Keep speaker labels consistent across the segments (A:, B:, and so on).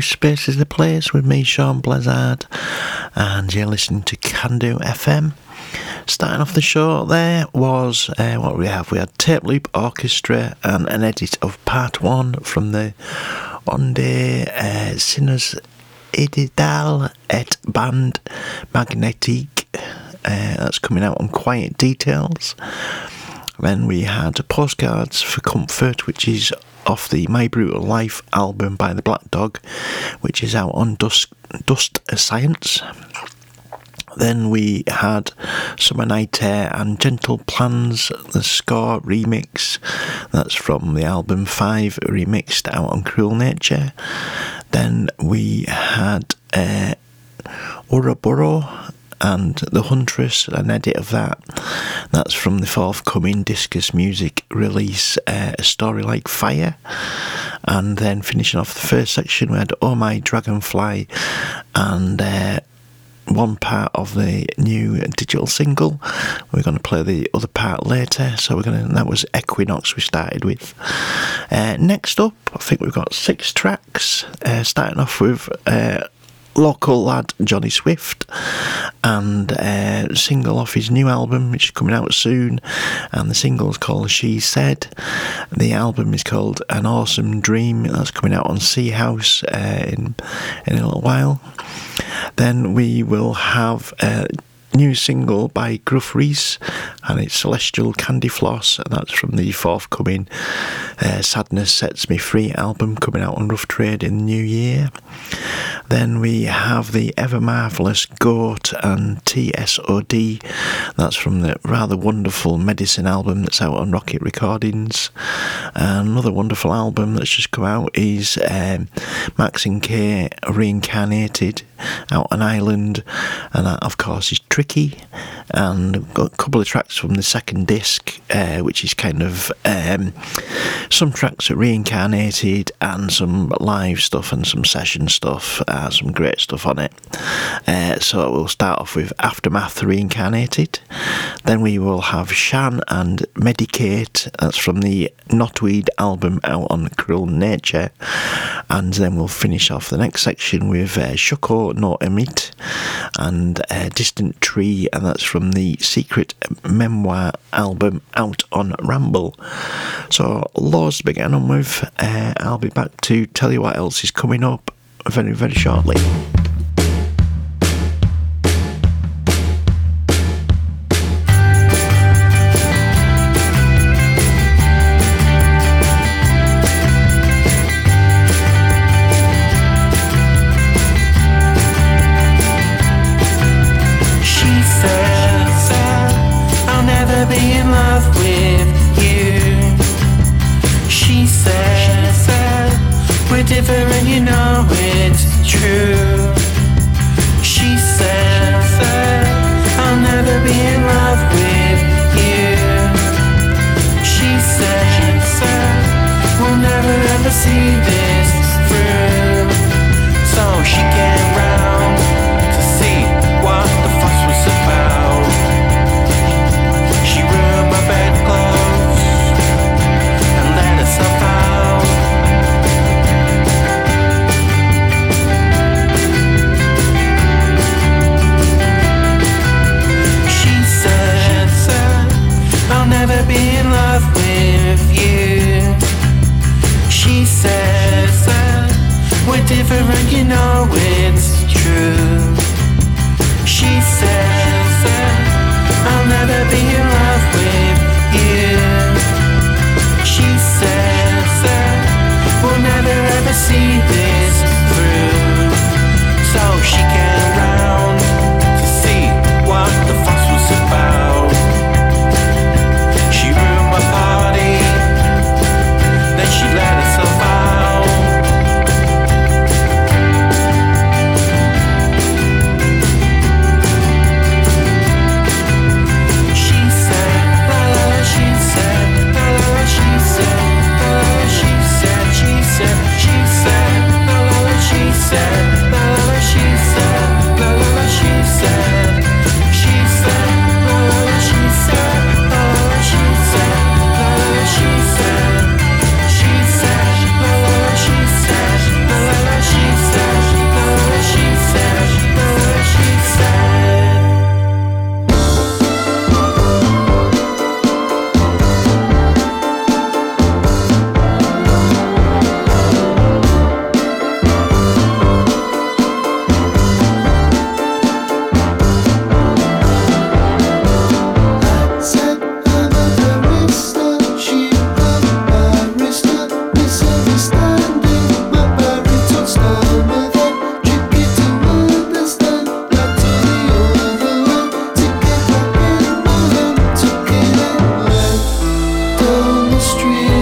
A: Space is the Place
B: with me, Sean Blizzard, and you're listening to Can-Do FM. Starting off the show there was uh, what we have. We had Tape Loop Orchestra and an edit of part one from the Onde uh, Sinners Edidal et Bande Magnétique. Uh, that's coming out on Quiet Details. Then we had Postcards for Comfort, which is off the My Brutal Life album by the Black Dog, which is out on Dust, Dust Science. Then we had Summer Night Air and Gentle Plans, the score remix. That's from the album 5, remixed out on Cruel Nature. Then we had uh, Ouroboros and The Huntress, an edit of that. That's from the forthcoming Discus Music release, uh, A Story Like Fire. And then finishing off the first section, we had Oh My Dragonfly and uh, one part of the new digital single. We're going to play the other part later. So we're going to. That was Equinox. We started with. Uh, next up, I think we've got six tracks. Uh, starting off with. Uh, local lad Jonny Swift and a single off his new album which is coming out soon and the single is called She Said. The album is called An Awesome Dream. That's coming out on Seahouse uh, in, in a little while. Then we will have a new single by Gruff Rhys and it's Celestial Candyfloss and that's from the forthcoming uh, Sadness Sets Me Free album coming out on Rough Trade in the new year. Then we have the ever marvellous Goat and TSOD. That's from the rather wonderful Medicine album that's out on Rocket Recordings. Another wonderful album that's just come out is um, Maxinquaye Reincarnated out on Island. And that, of course, is Tricky. And got a couple of tracks from the second disc, uh, which is kind of um, some tracks are reincarnated and some live stuff and some session stuff. Uh, some great stuff on it. Uh, so we'll start off with Aftermath Reincarnated. Then we will have Shan and Medicate. That's from the Knotweed album out on Cruel Nature. And then we'll finish off the next section with uh, Shūko No Omit and uh, Distant Tree. And that's from the Secret Memoir album out on Ramble. So, loads to begin on with. Uh, I'll be back to tell you what else is coming up very, very shortly.
C: street.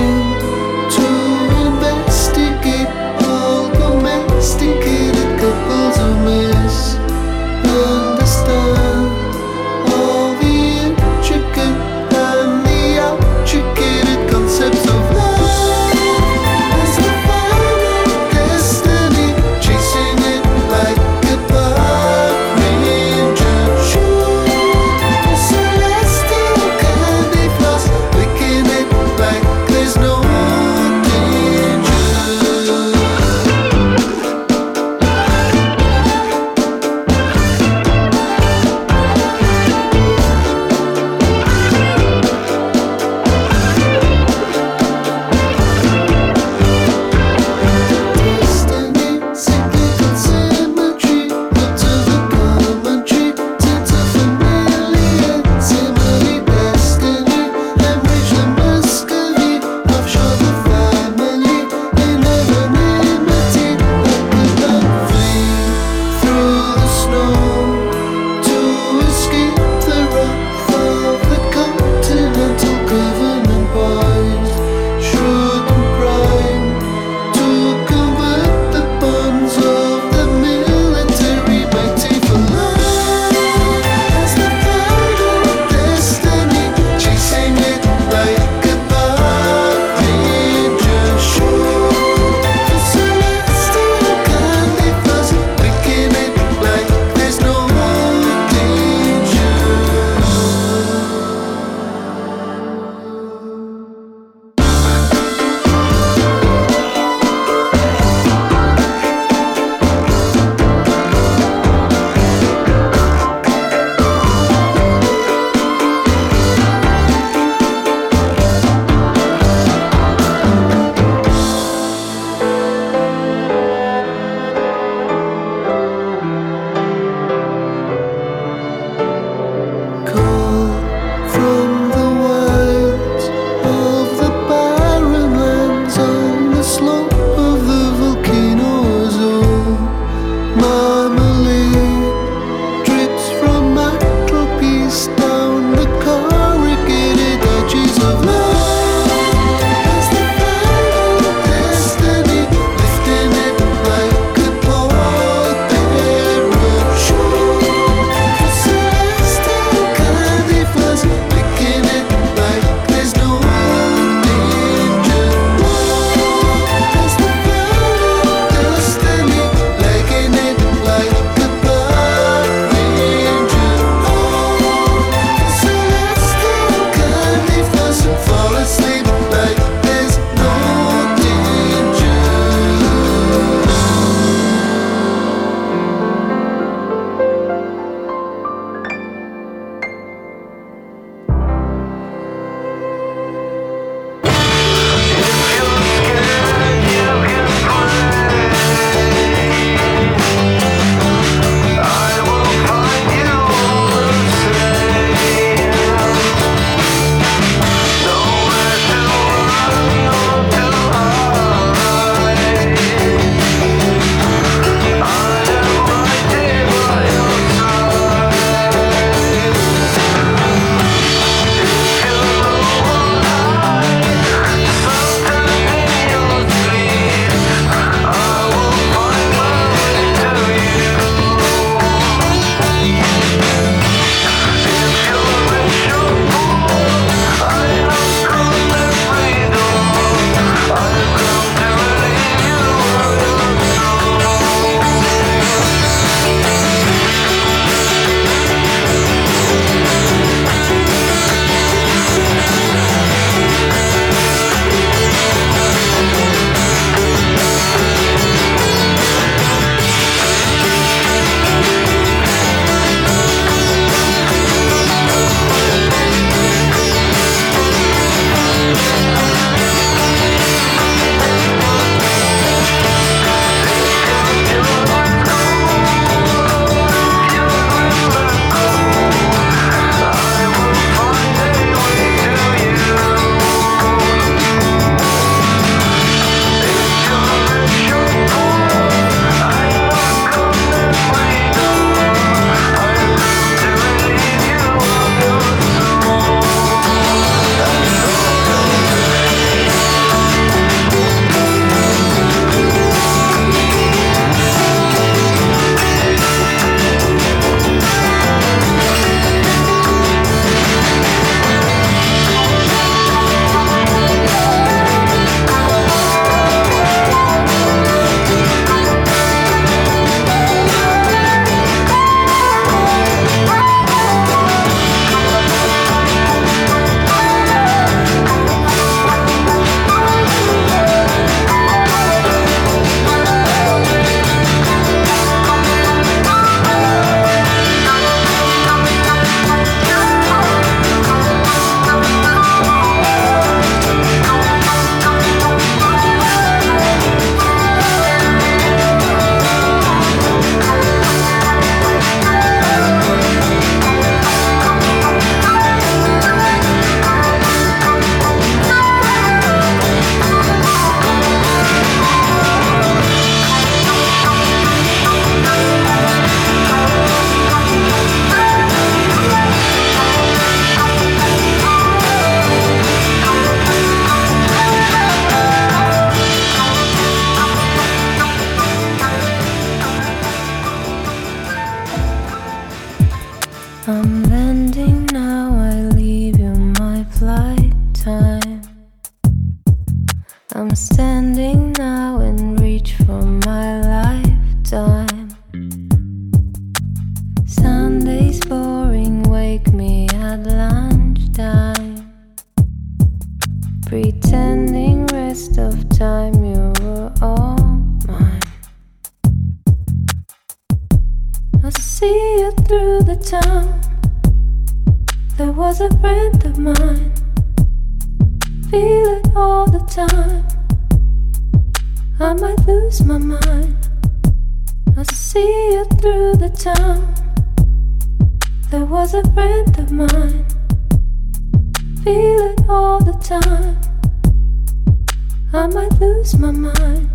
C: I might lose my mind.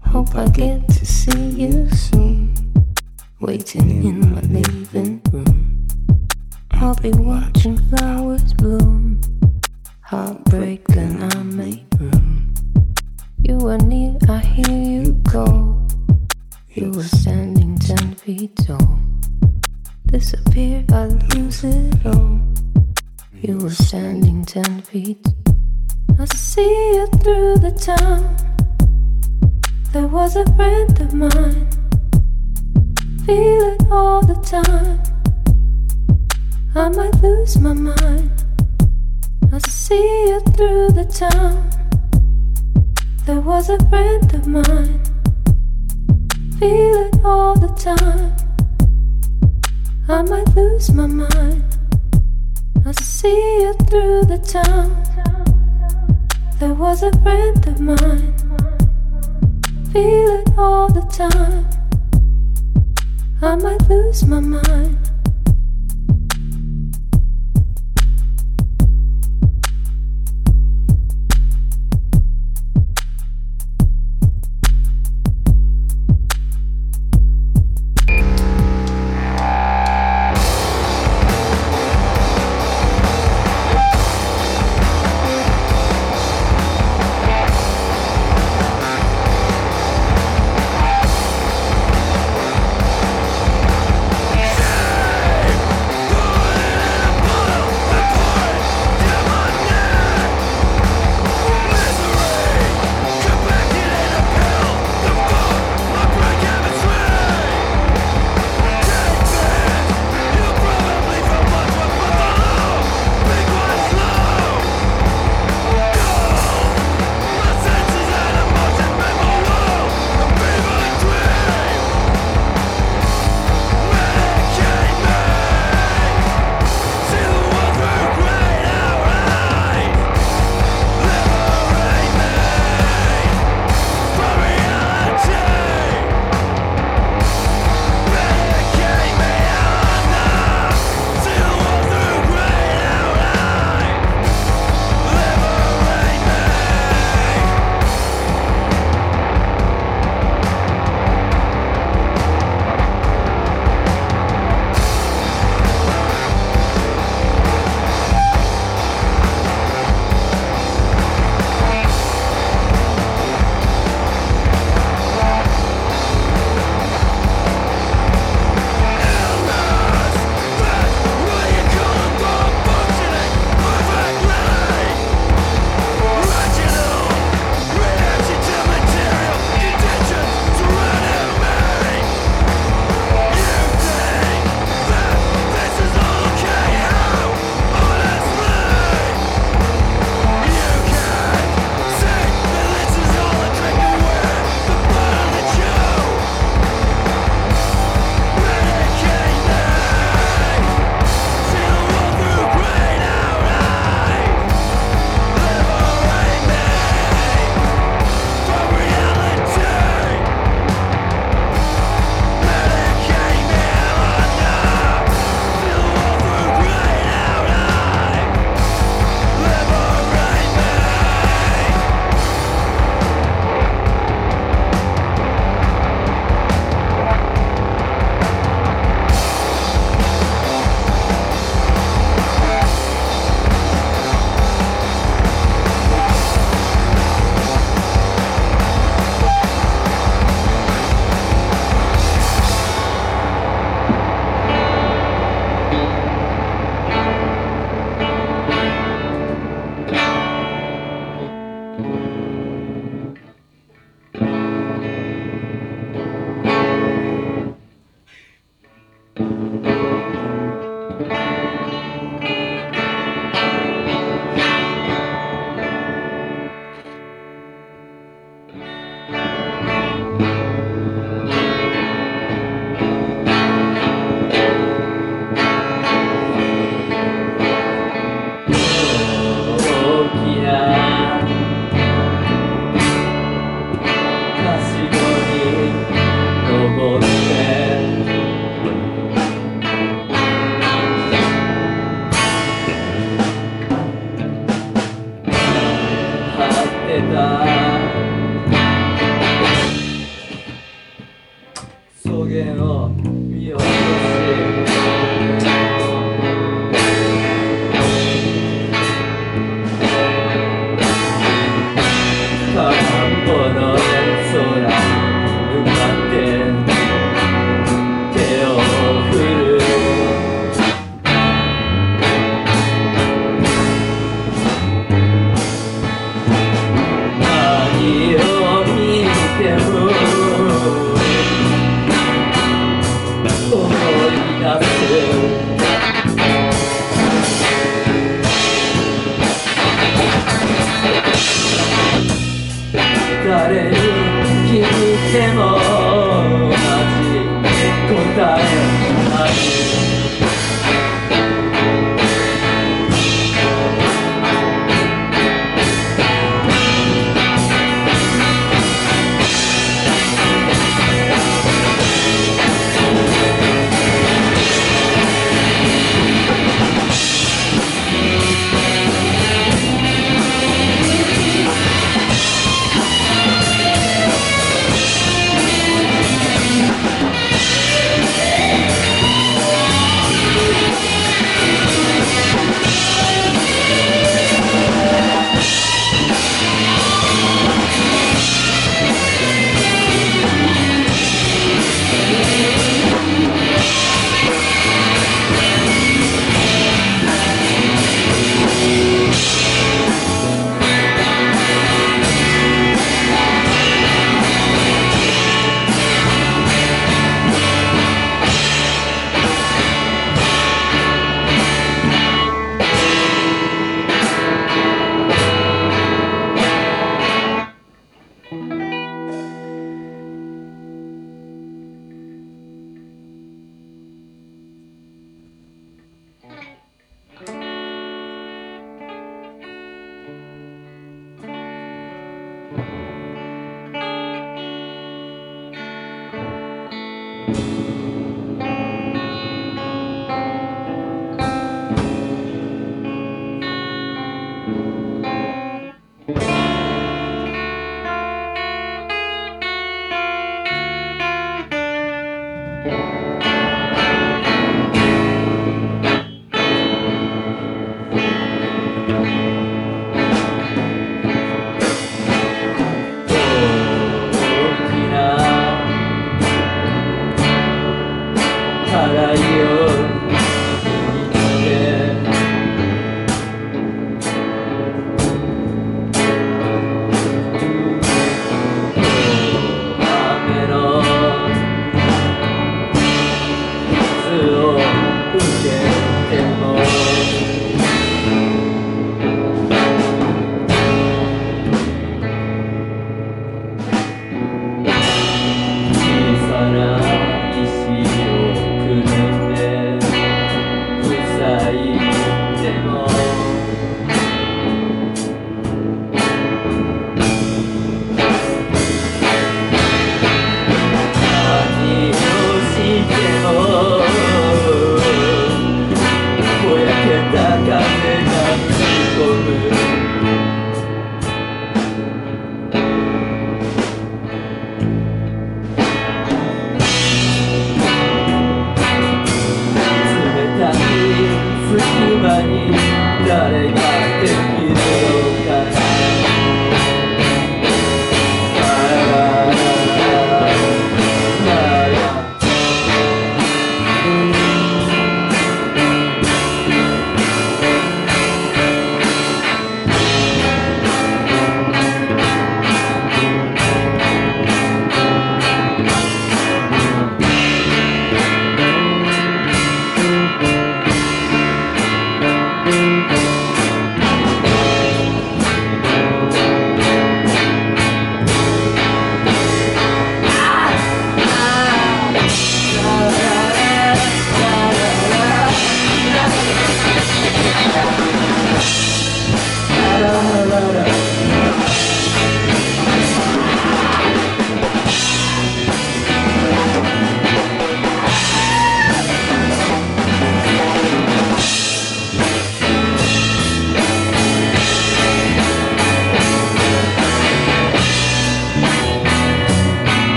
C: Hope I get to see you soon. Waiting in my living room. I'll be watching flowers bloom. Heartbreak, then I make room. You were near, I hear you go. You were standing ten feet tall. Disappear, I lose it all. You were standing ten feet. I see you through the town. There was a friend of mine. Feel it all the time. I might lose my mind. I see you through the town. There was a friend of mine. Feel it all the time. I might lose my mind. I see you through the town. There was a friend of mine. Feel it all the time. I might lose my mind.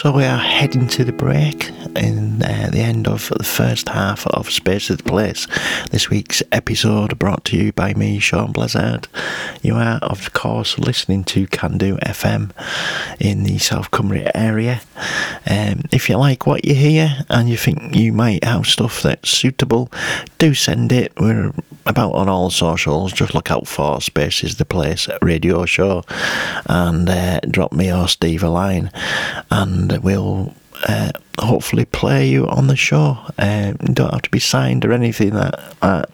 B: So we are heading to the break in uh, the end of the first half of Space of the Place. This week's episode brought to you by me, Sean Blizzard. You are, of course, listening to Cando FM in the South Cumbria area. Um, if you like what you hear and you think you might have stuff that's suitable, do send it. We're about on all socials. Just look out for Space is the Place radio show and uh, drop me or Steve a line and we'll uh, hopefully play you on the show. Um, you don't have to be signed or anything that. Uh,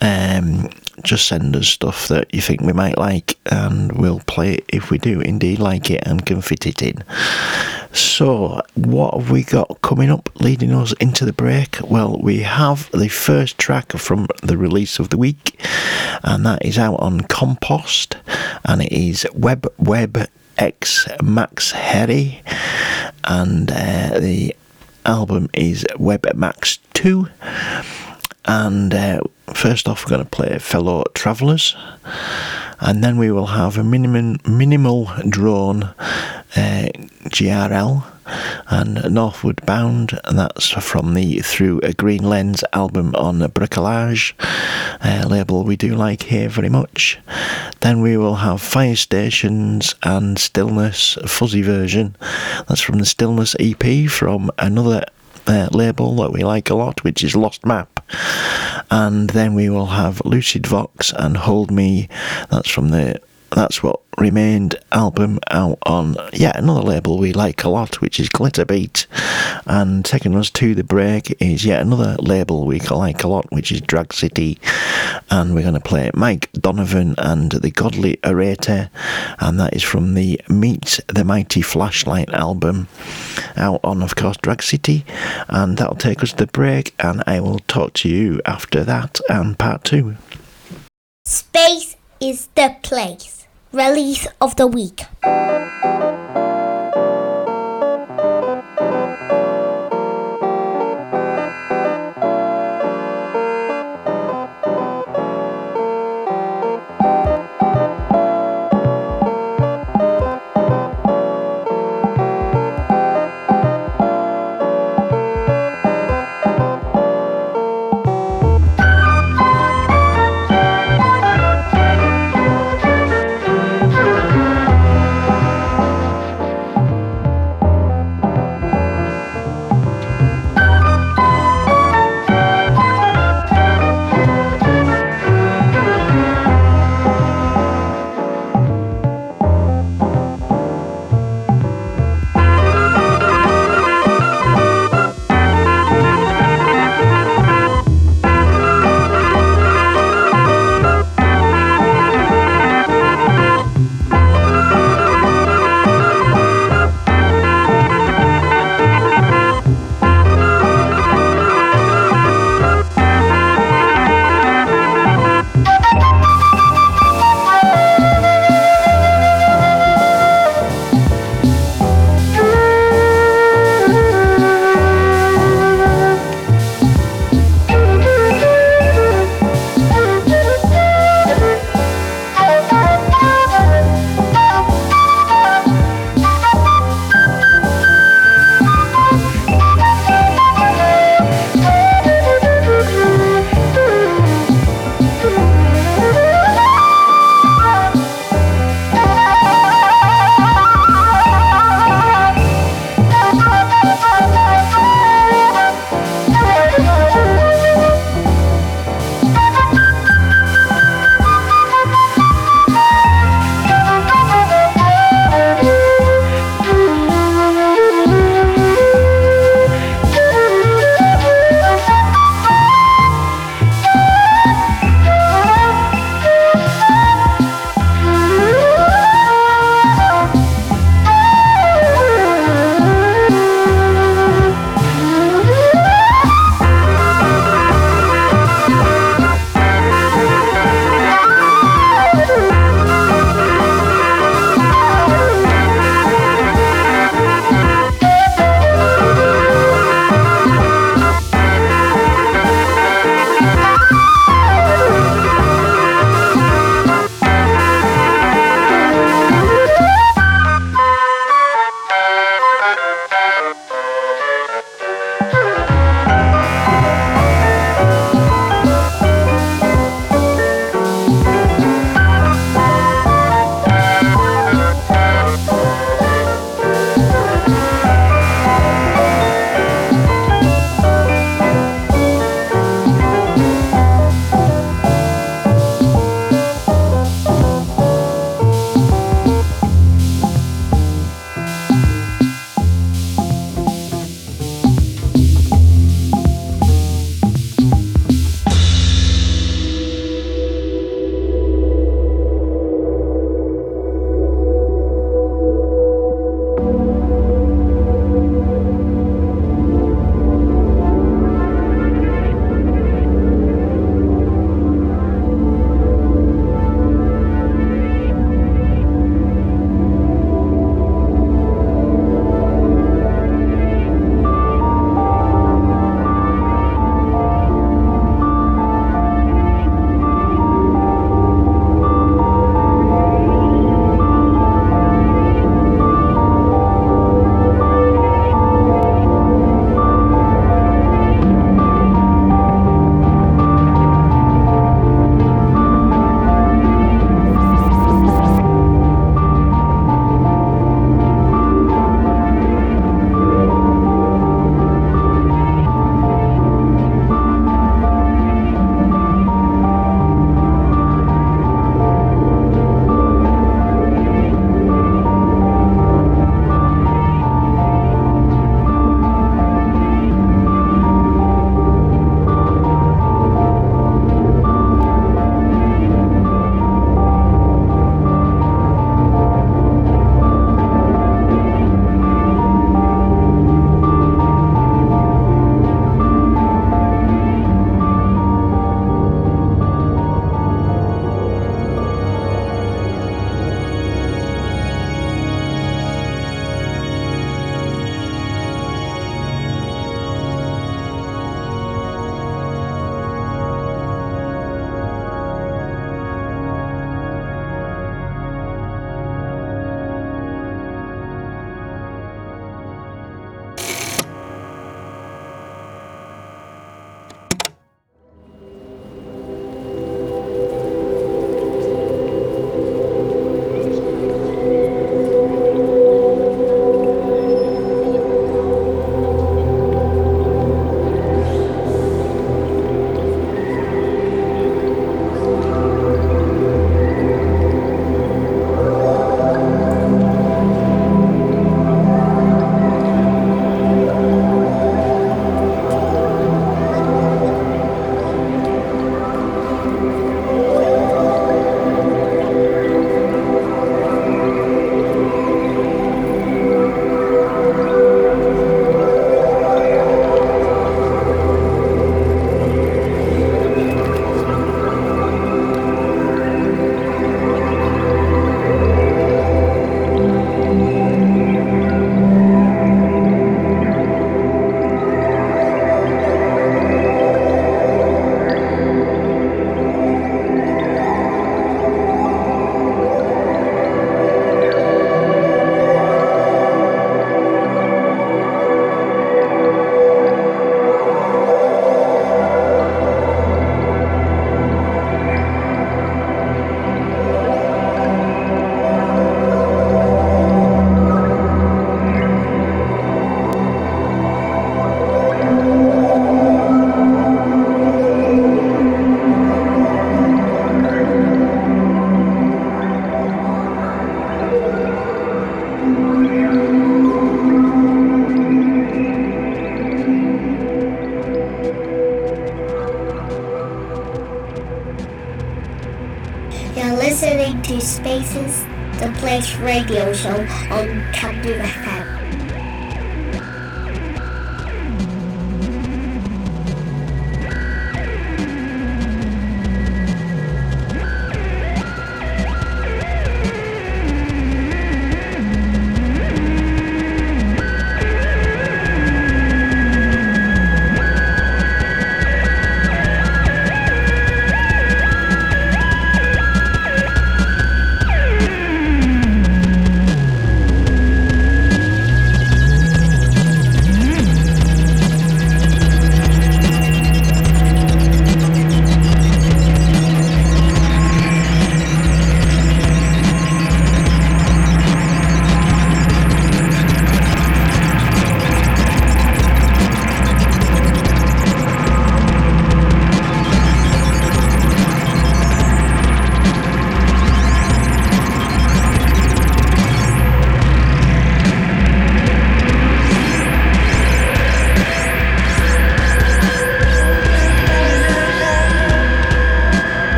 B: um, just send us stuff that you think we might like, and we'll play it if we do indeed like it and can fit it in. So, what have we got coming up leading us into the break? Well, we have the first track from the release of the week, and that is out on Compost, and it is Web Web X Max Herre, and uh, the album is Web Max 2. And uh, first off, we're going to play Fellow Travellers, and then we will have a minimum, minimal drone uh, GRL and Northward Bound, and that's from the Through a Green Lens album on Bricolage, uh, label we do like here very much. Then we will have Firestations and Stillness, fuzzy version. That's from the Stillness EP from another uh, label that we like a lot, which is Lost Map. And then we will have Lucidvox and Hold Me. That's from the That's What Remained album out on yet another label we like a lot, which is Glitterbeat. And taking us to the break is yet another label we like a lot, which is Drag City. And we're going to play Mike Donovan and the Godly Orator, and that is from the Meet the Mighty Flashlight album out on, of course, Drag City. And that'll take us to the break, and I will talk to you after that and part two.
A: Space is the place. Release of the week.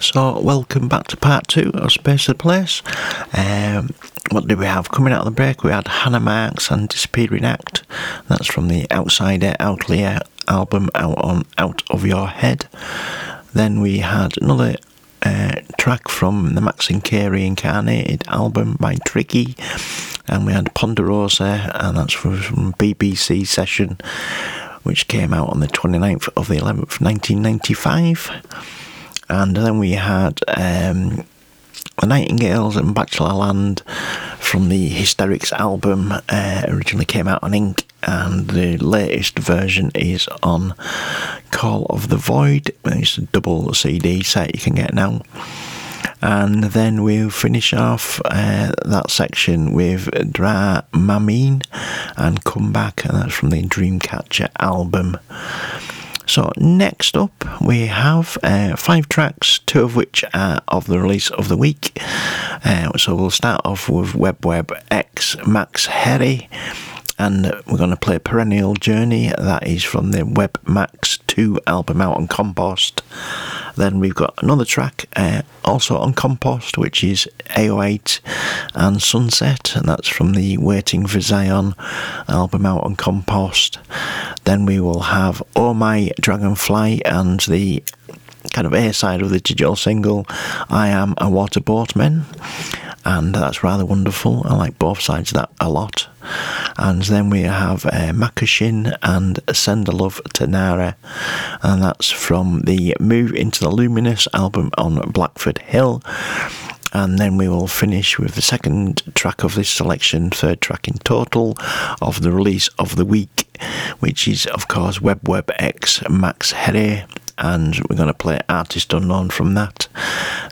B: So, welcome back to part two of Space of Place. Um, what did we have? Coming out of the break, we had Hannah Marks and Disappearing Act. That's from the Outsider Outlier album out on Out of Your Head. Then we had another uh, track from the Maxinquaye Incarnated album by Tricky. And we had Ponderosa, and that's from BBC Session, which came out on the 29th of the 11th, 1995. And then we had um, the Nightingales and Bachelor Land from the Hysterics album. Uh, originally came out on Ink, and the latest version is on Call of the Void. It's a double CD set you can get now. And then we'll finish off uh, that section with Dra Mamine and Come Back, and that's from the Dreamcatcher album. So, next up, we have uh, five tracks, two of which are of the release of the week. Uh, so, we'll start off with Web Web X Max Herre, and we're going to play Perennial Journey. That is from the Web Max 2 album out on Compost. Then we've got another track uh, also on Compost, which is AO8 and Sunset, and that's from the Waiting for Zion album out on Compost. Then we will have Oh My Dragonfly and the kind of A side of the digital single I Am a Waterboatman. And that's rather wonderful. I like both sides of that a lot. And then we have uh, Makashin and Send a Love to Nara, and that's from the Move into the Luminous album on Blackford Hill. And then we will finish with the second track of this selection, third track in total of the release of the week, which is, of course, Web Web X Max Herre. And we're going to play Artist Unknown from that.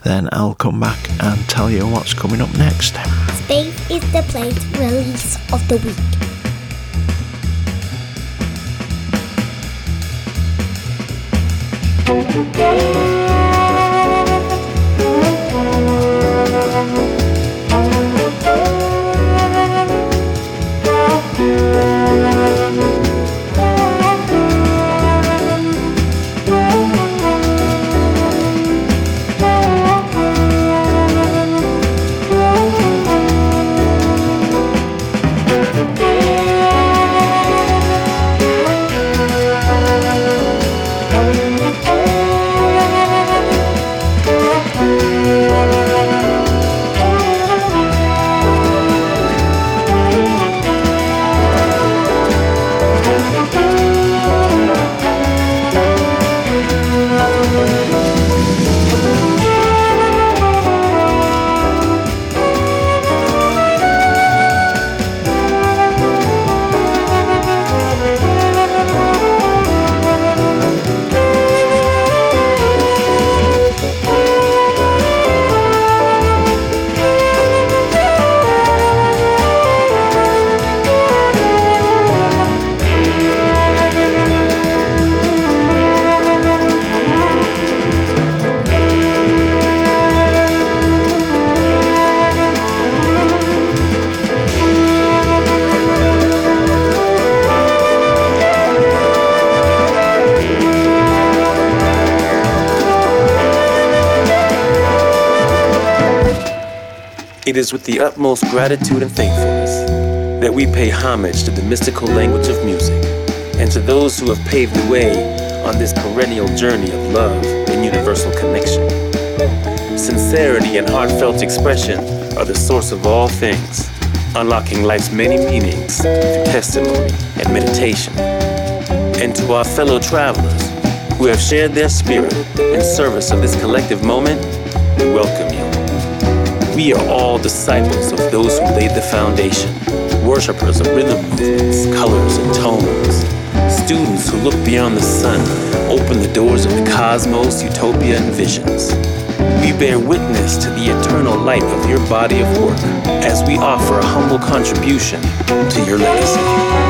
B: Then I'll come back and tell you what's coming up next.
A: Space is the Place release of the week.
D: It is with the utmost gratitude and thankfulness that we pay homage to the mystical language of music and to those who have paved the way on this perennial journey of love and universal connection. Sincerity and heartfelt expression are the source of all things, unlocking life's many meanings through testimony and meditation. And to our fellow travelers who have shared their spirit in service of this collective moment, we welcome you. We are all disciples of those who laid the foundation, worshippers of rhythm movements, colors, and tones, students who look beyond the sun, open the doors of the cosmos, utopia, and visions. We bear witness to the eternal light of your body of work as we offer a humble contribution to your legacy.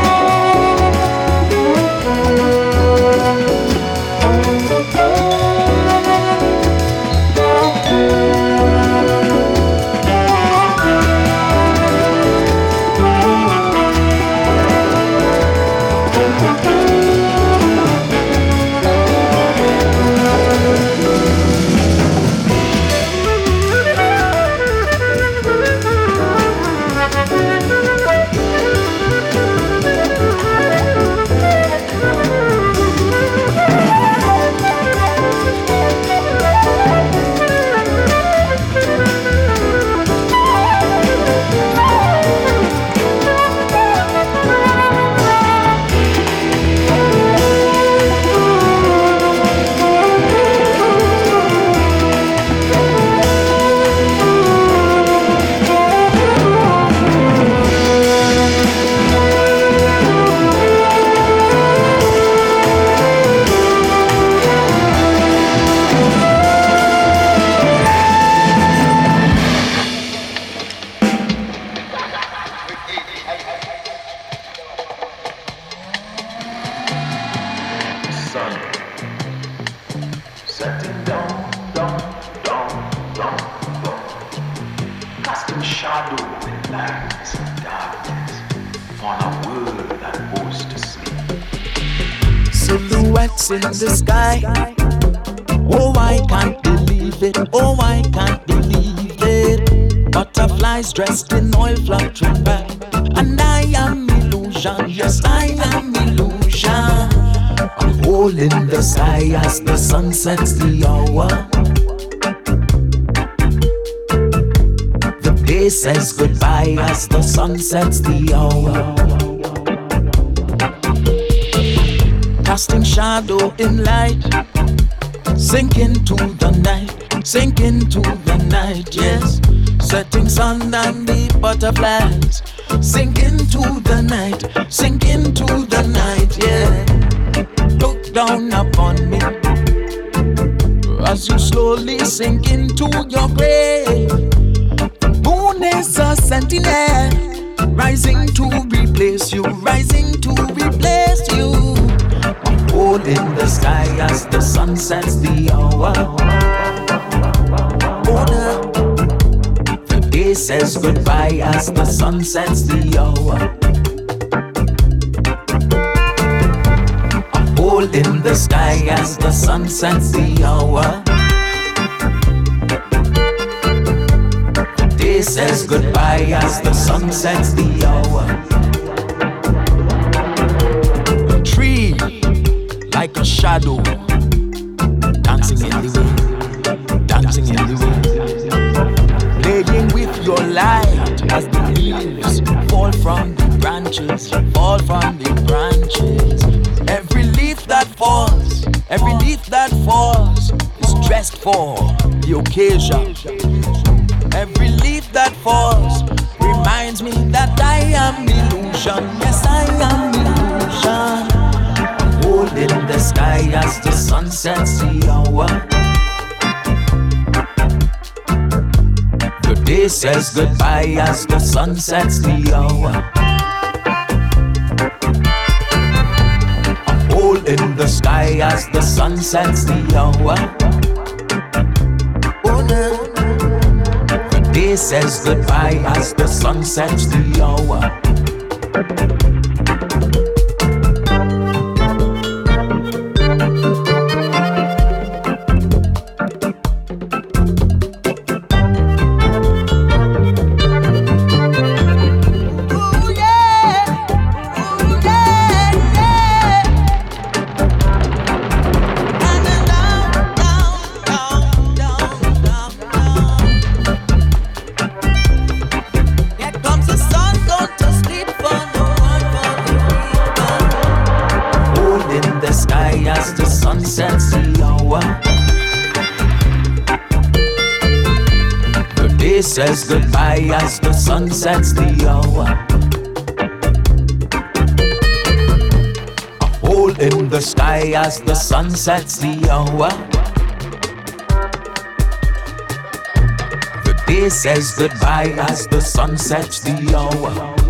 E: Sense. as the sun sets the hour. A hole in the sky as the sun sets the hour. The day says goodbye as the sun sets the hour. as the sun sets the hour. A hole in the sky as the sun sets the hour. The day says goodbye as the sun sets the hour.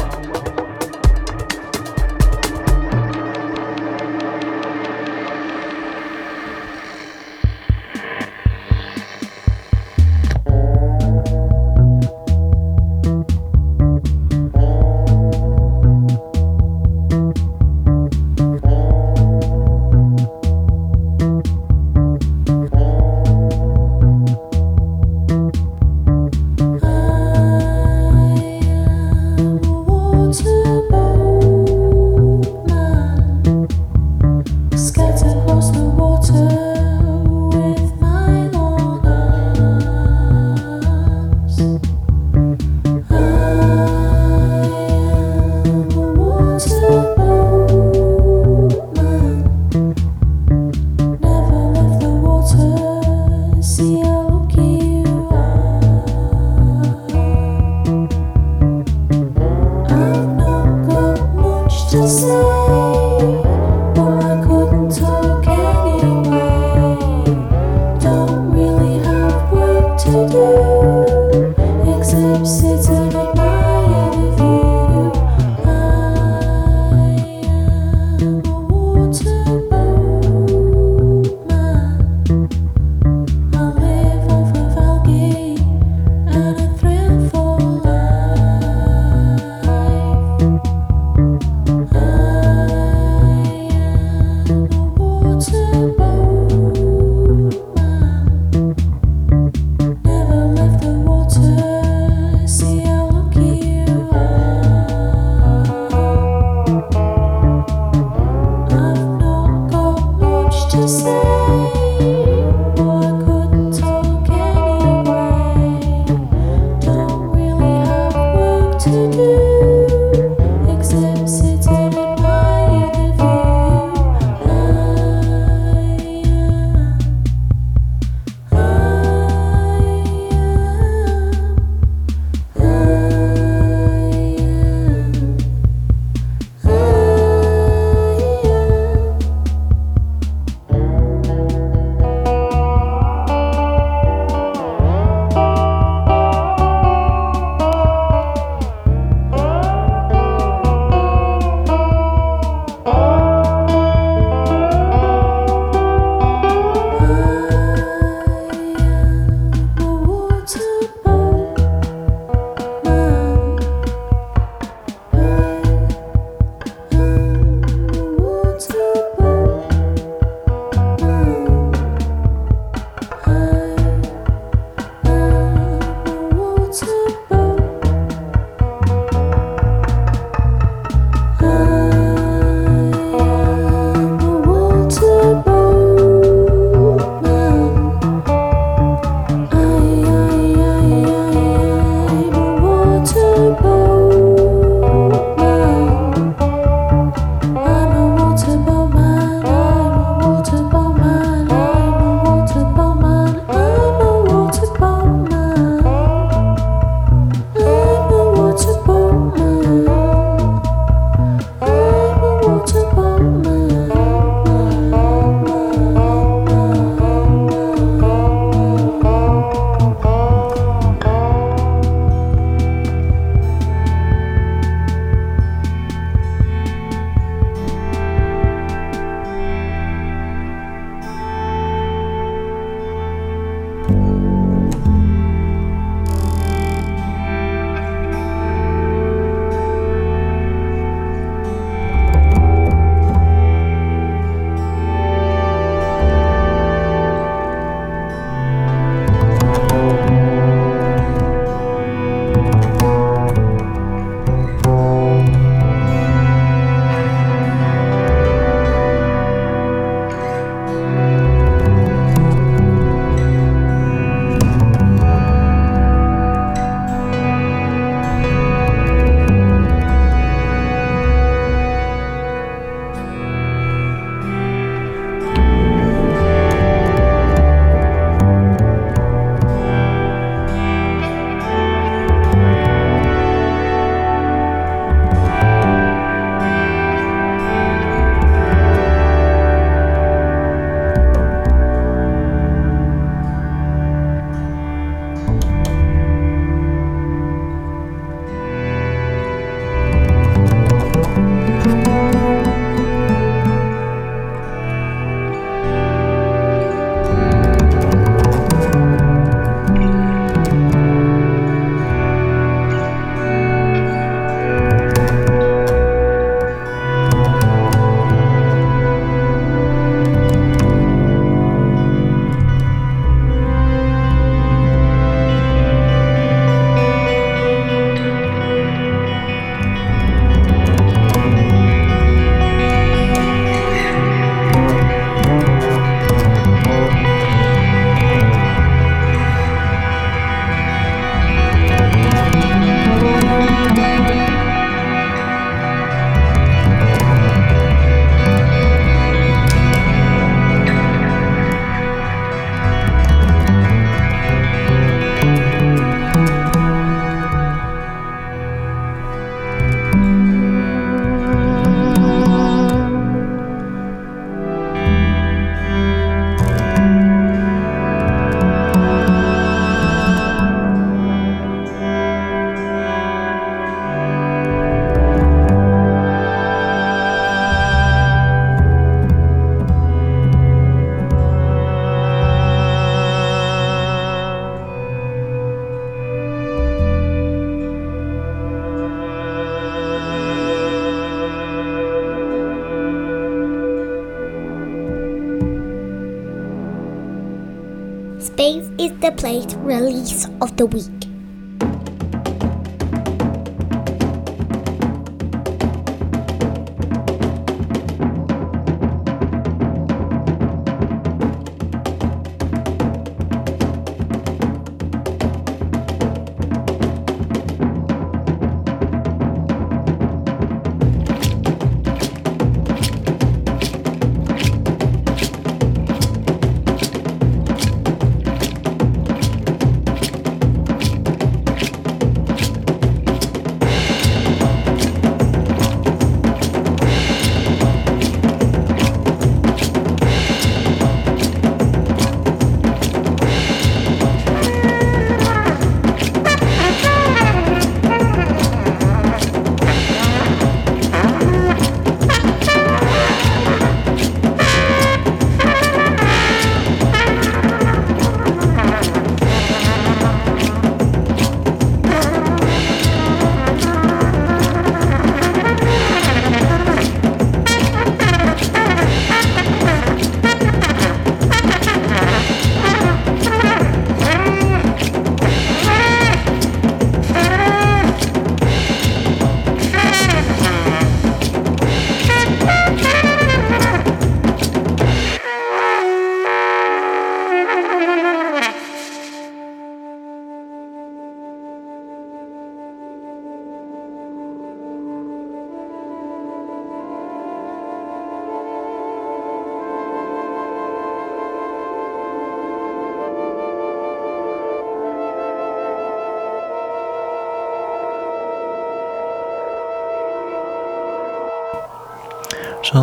A: Space is the Place release of the week.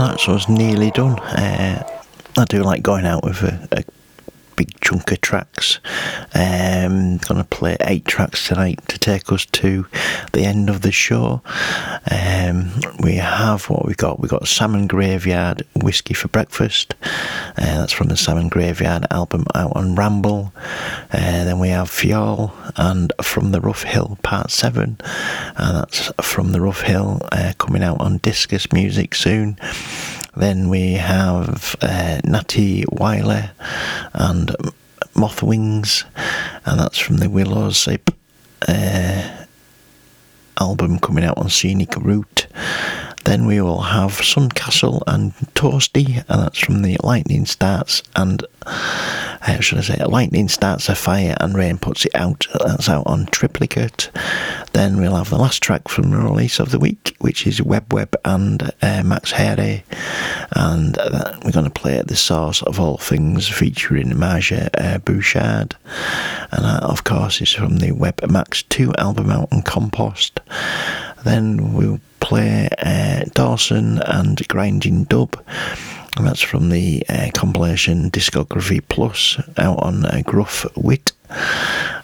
B: So that's us nearly done. Uh, I do like going out with a, a big chunk of tracks. Um, gonna play eight tracks tonight to take us to the end of the show. Um, we have what we got. We got Salmon Graveyard Whiskey for Breakfast. Uh, that's from the Salmon Graveyard album out on Ramble. Uh, then we have Fiol and From the Rough Hill Part Seven, and that's from the Rough Hill uh, coming out on Discus Music soon. Then we have uh, Natty Weiler and Moth Wings, and that's from the Willows uh, album coming out on Scenic Route. Then we will have Suncastle and Toasty, and that's from the Lightning Starts and how should I say? Lightning starts a fire and rain puts it out. That's out on Triplicate. Then we'll have the last track from the release of the week, which is Web Web and uh, Max Herre, and uh, we're going to play the source of all things featuring Marja uh, Bouchard, and that of course is from the Web Max Two album out on Compost. Then we'll play uh, Dawson and Grinding Dub. And that's from the uh, compilation Discography Plus out on uh, Gruff Wit.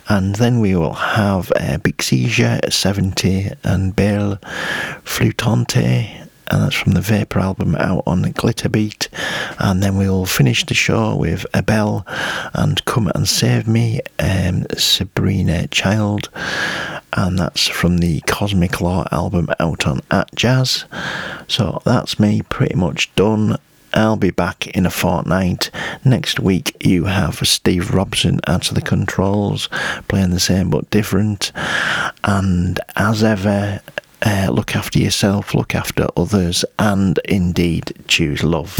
B: And then we will have uh, Big Seizure 70 and Bale Flutante. And that's from the Vapor album out on Glitterbeat. And then we'll finish the show with A Bell and Come and Save Me, um, Sabrina Child. And that's from the Cosmic Law album out on At Jazz. So that's me pretty much done. I'll be back in a fortnight. Next week, you have Steve Robson out of the controls, playing the same but different. And as ever, uh, look after yourself, look after others, and indeed choose love.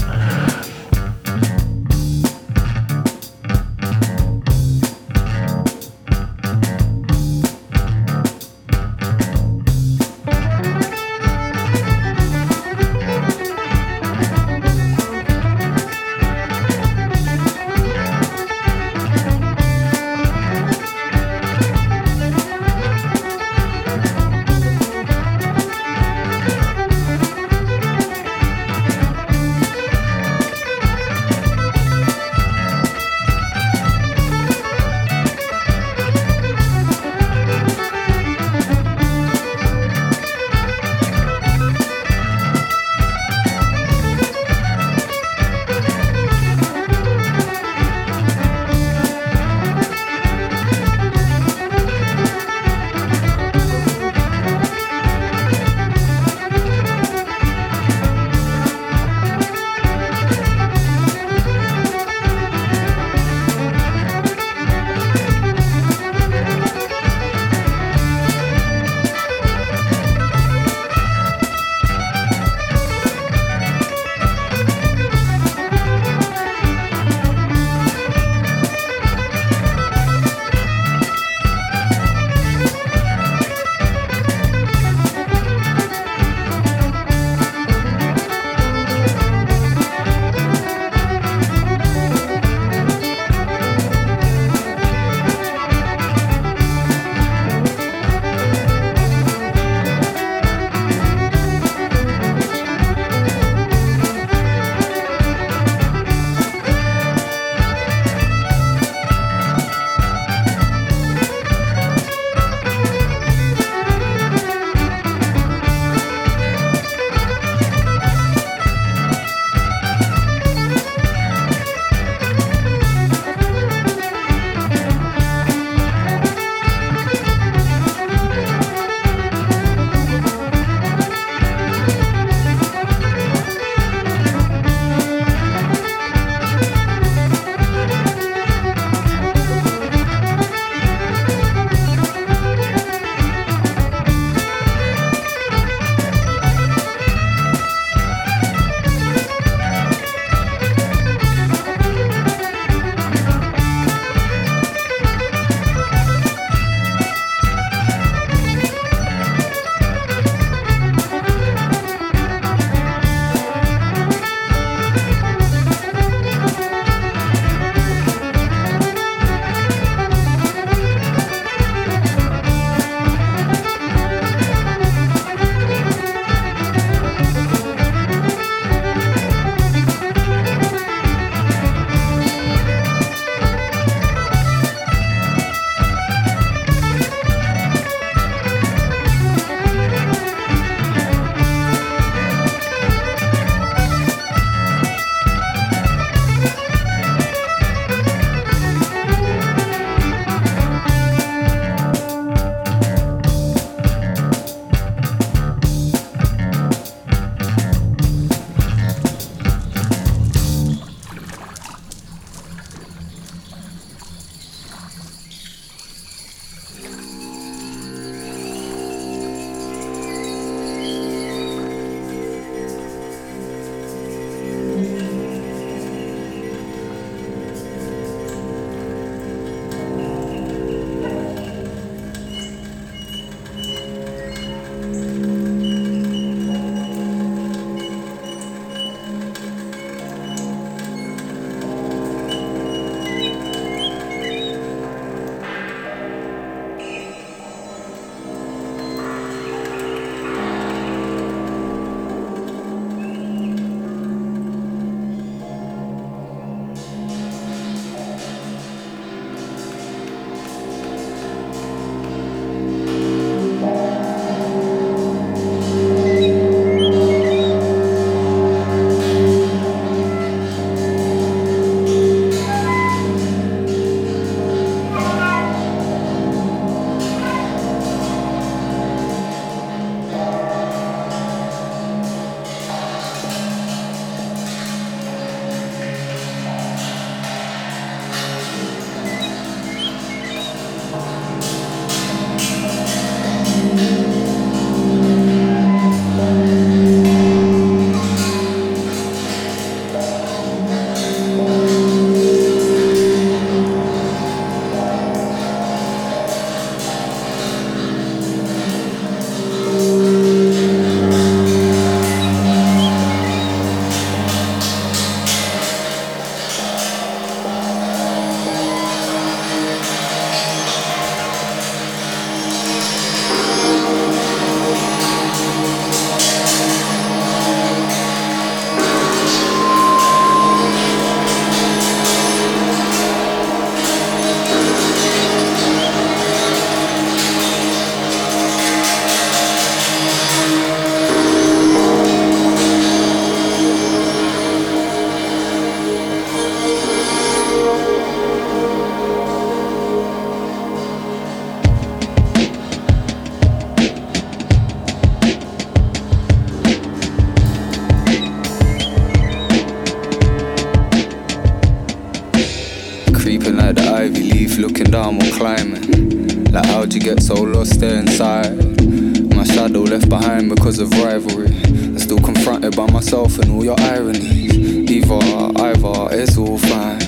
F: So lost inside? My shadow left behind because of rivalry. I'm still confronted by myself and all your ironies. Either, either, it's all fine.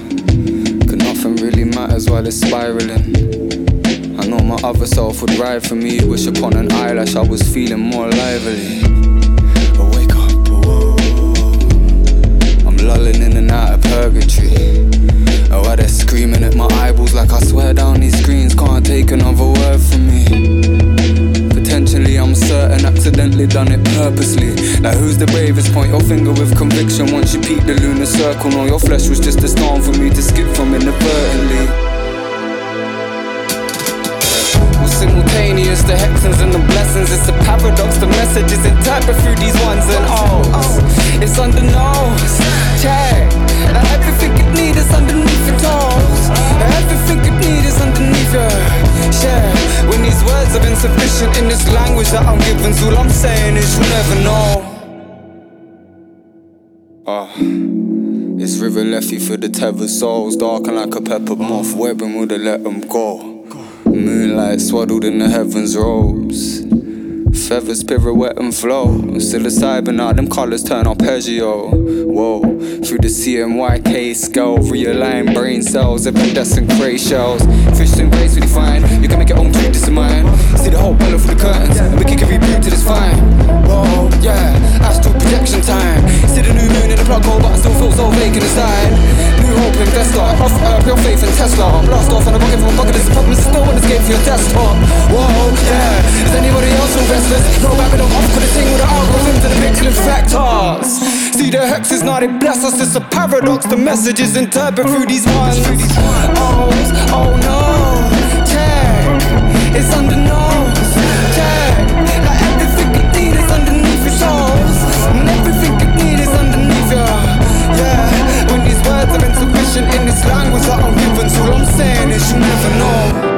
F: Cause nothing really matters while it's spiraling. I know my other self would ride for me. Wish upon an eyelash, I was feeling more lively. I wake up, whoa. I'm lulling in and out of purgatory. Oh, why they're screaming at my eyeballs like I swear down these screens can't take another word from me. Potentially, I'm certain, accidentally done it purposely. Like, who's the bravest? Point your finger with conviction once you peek the lunar circle. No, your flesh was just a stone for me to skip from inadvertently. Well, simultaneous, the hexens and the blessings. It's a paradox, the message messages interpret through these in this language that I'm given, so all I'm saying is you never know. Ah. It's river lefty for the tethered souls, darken like a pepper moth, webbing would have let them go. Moonlight swaddled in the heavens robes. Feathers pirouette and flow. Psilocybin, now them colors turn arpeggio. Whoa, through the CMYK scale, realign brain cells, iridescent gray shells. Fish and gracefully fine. You can make your own treat, this is mine. See the whole pillow through the curtains, and we can give you to this fine. Whoa, yeah, astral projection time. See the new moon in the plug hole, but I still feel so vacant inside. New hope investor, off your faith in Tesla. Blast off on a rocket from a bucket, this is a problem, it's still an escape for your desktop. Whoa, yeah, is anybody else on restless? No Babylon off for a thing with the algorithms and the pixel factors. See the hex is not, they bless us. It's a paradox. The message is interpreted through these ones. Oh, oh no, check. It's under language that oh, I'm given, so all I'm saying is you never know.